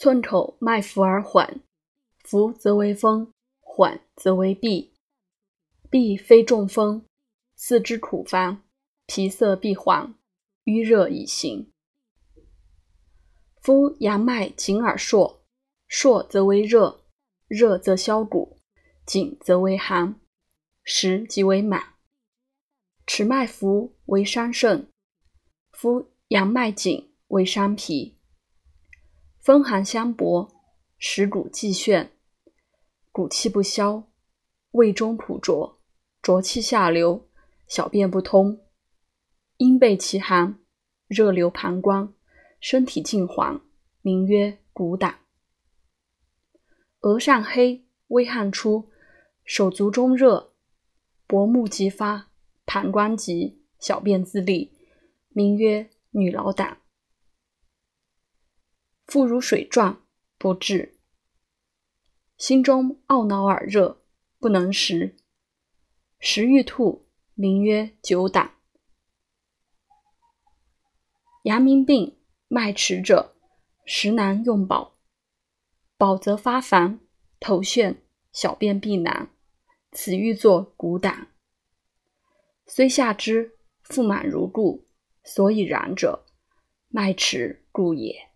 寸口脉浮而缓，浮则为风，缓则为痹。痹非中风，四肢苦烦，皮色必黄，瘀热已行。夫阳脉紧而硕，硕则为热，热则消谷，紧则为寒，实即为满。持脉浮为伤肾，夫阳脉紧为伤脾。风寒相搏，使骨既眩，骨气不消，胃中苦浊，浊气下流，小便不通，阴背其寒，热流膀胱。身体尽黄，名曰骨胆。额上黑，微汗出，手足中热，薄目即发，膀胱急，小便自利，名曰女老胆。腹如水状，不治。心中懊恼而热，不能食，食欲吐，名曰酒胆。阳明病。脉迟者，食难用饱，饱则发烦，头眩，小便必难，此欲作骨胆。虽下之，腹满如故，所以然者，脉迟故也。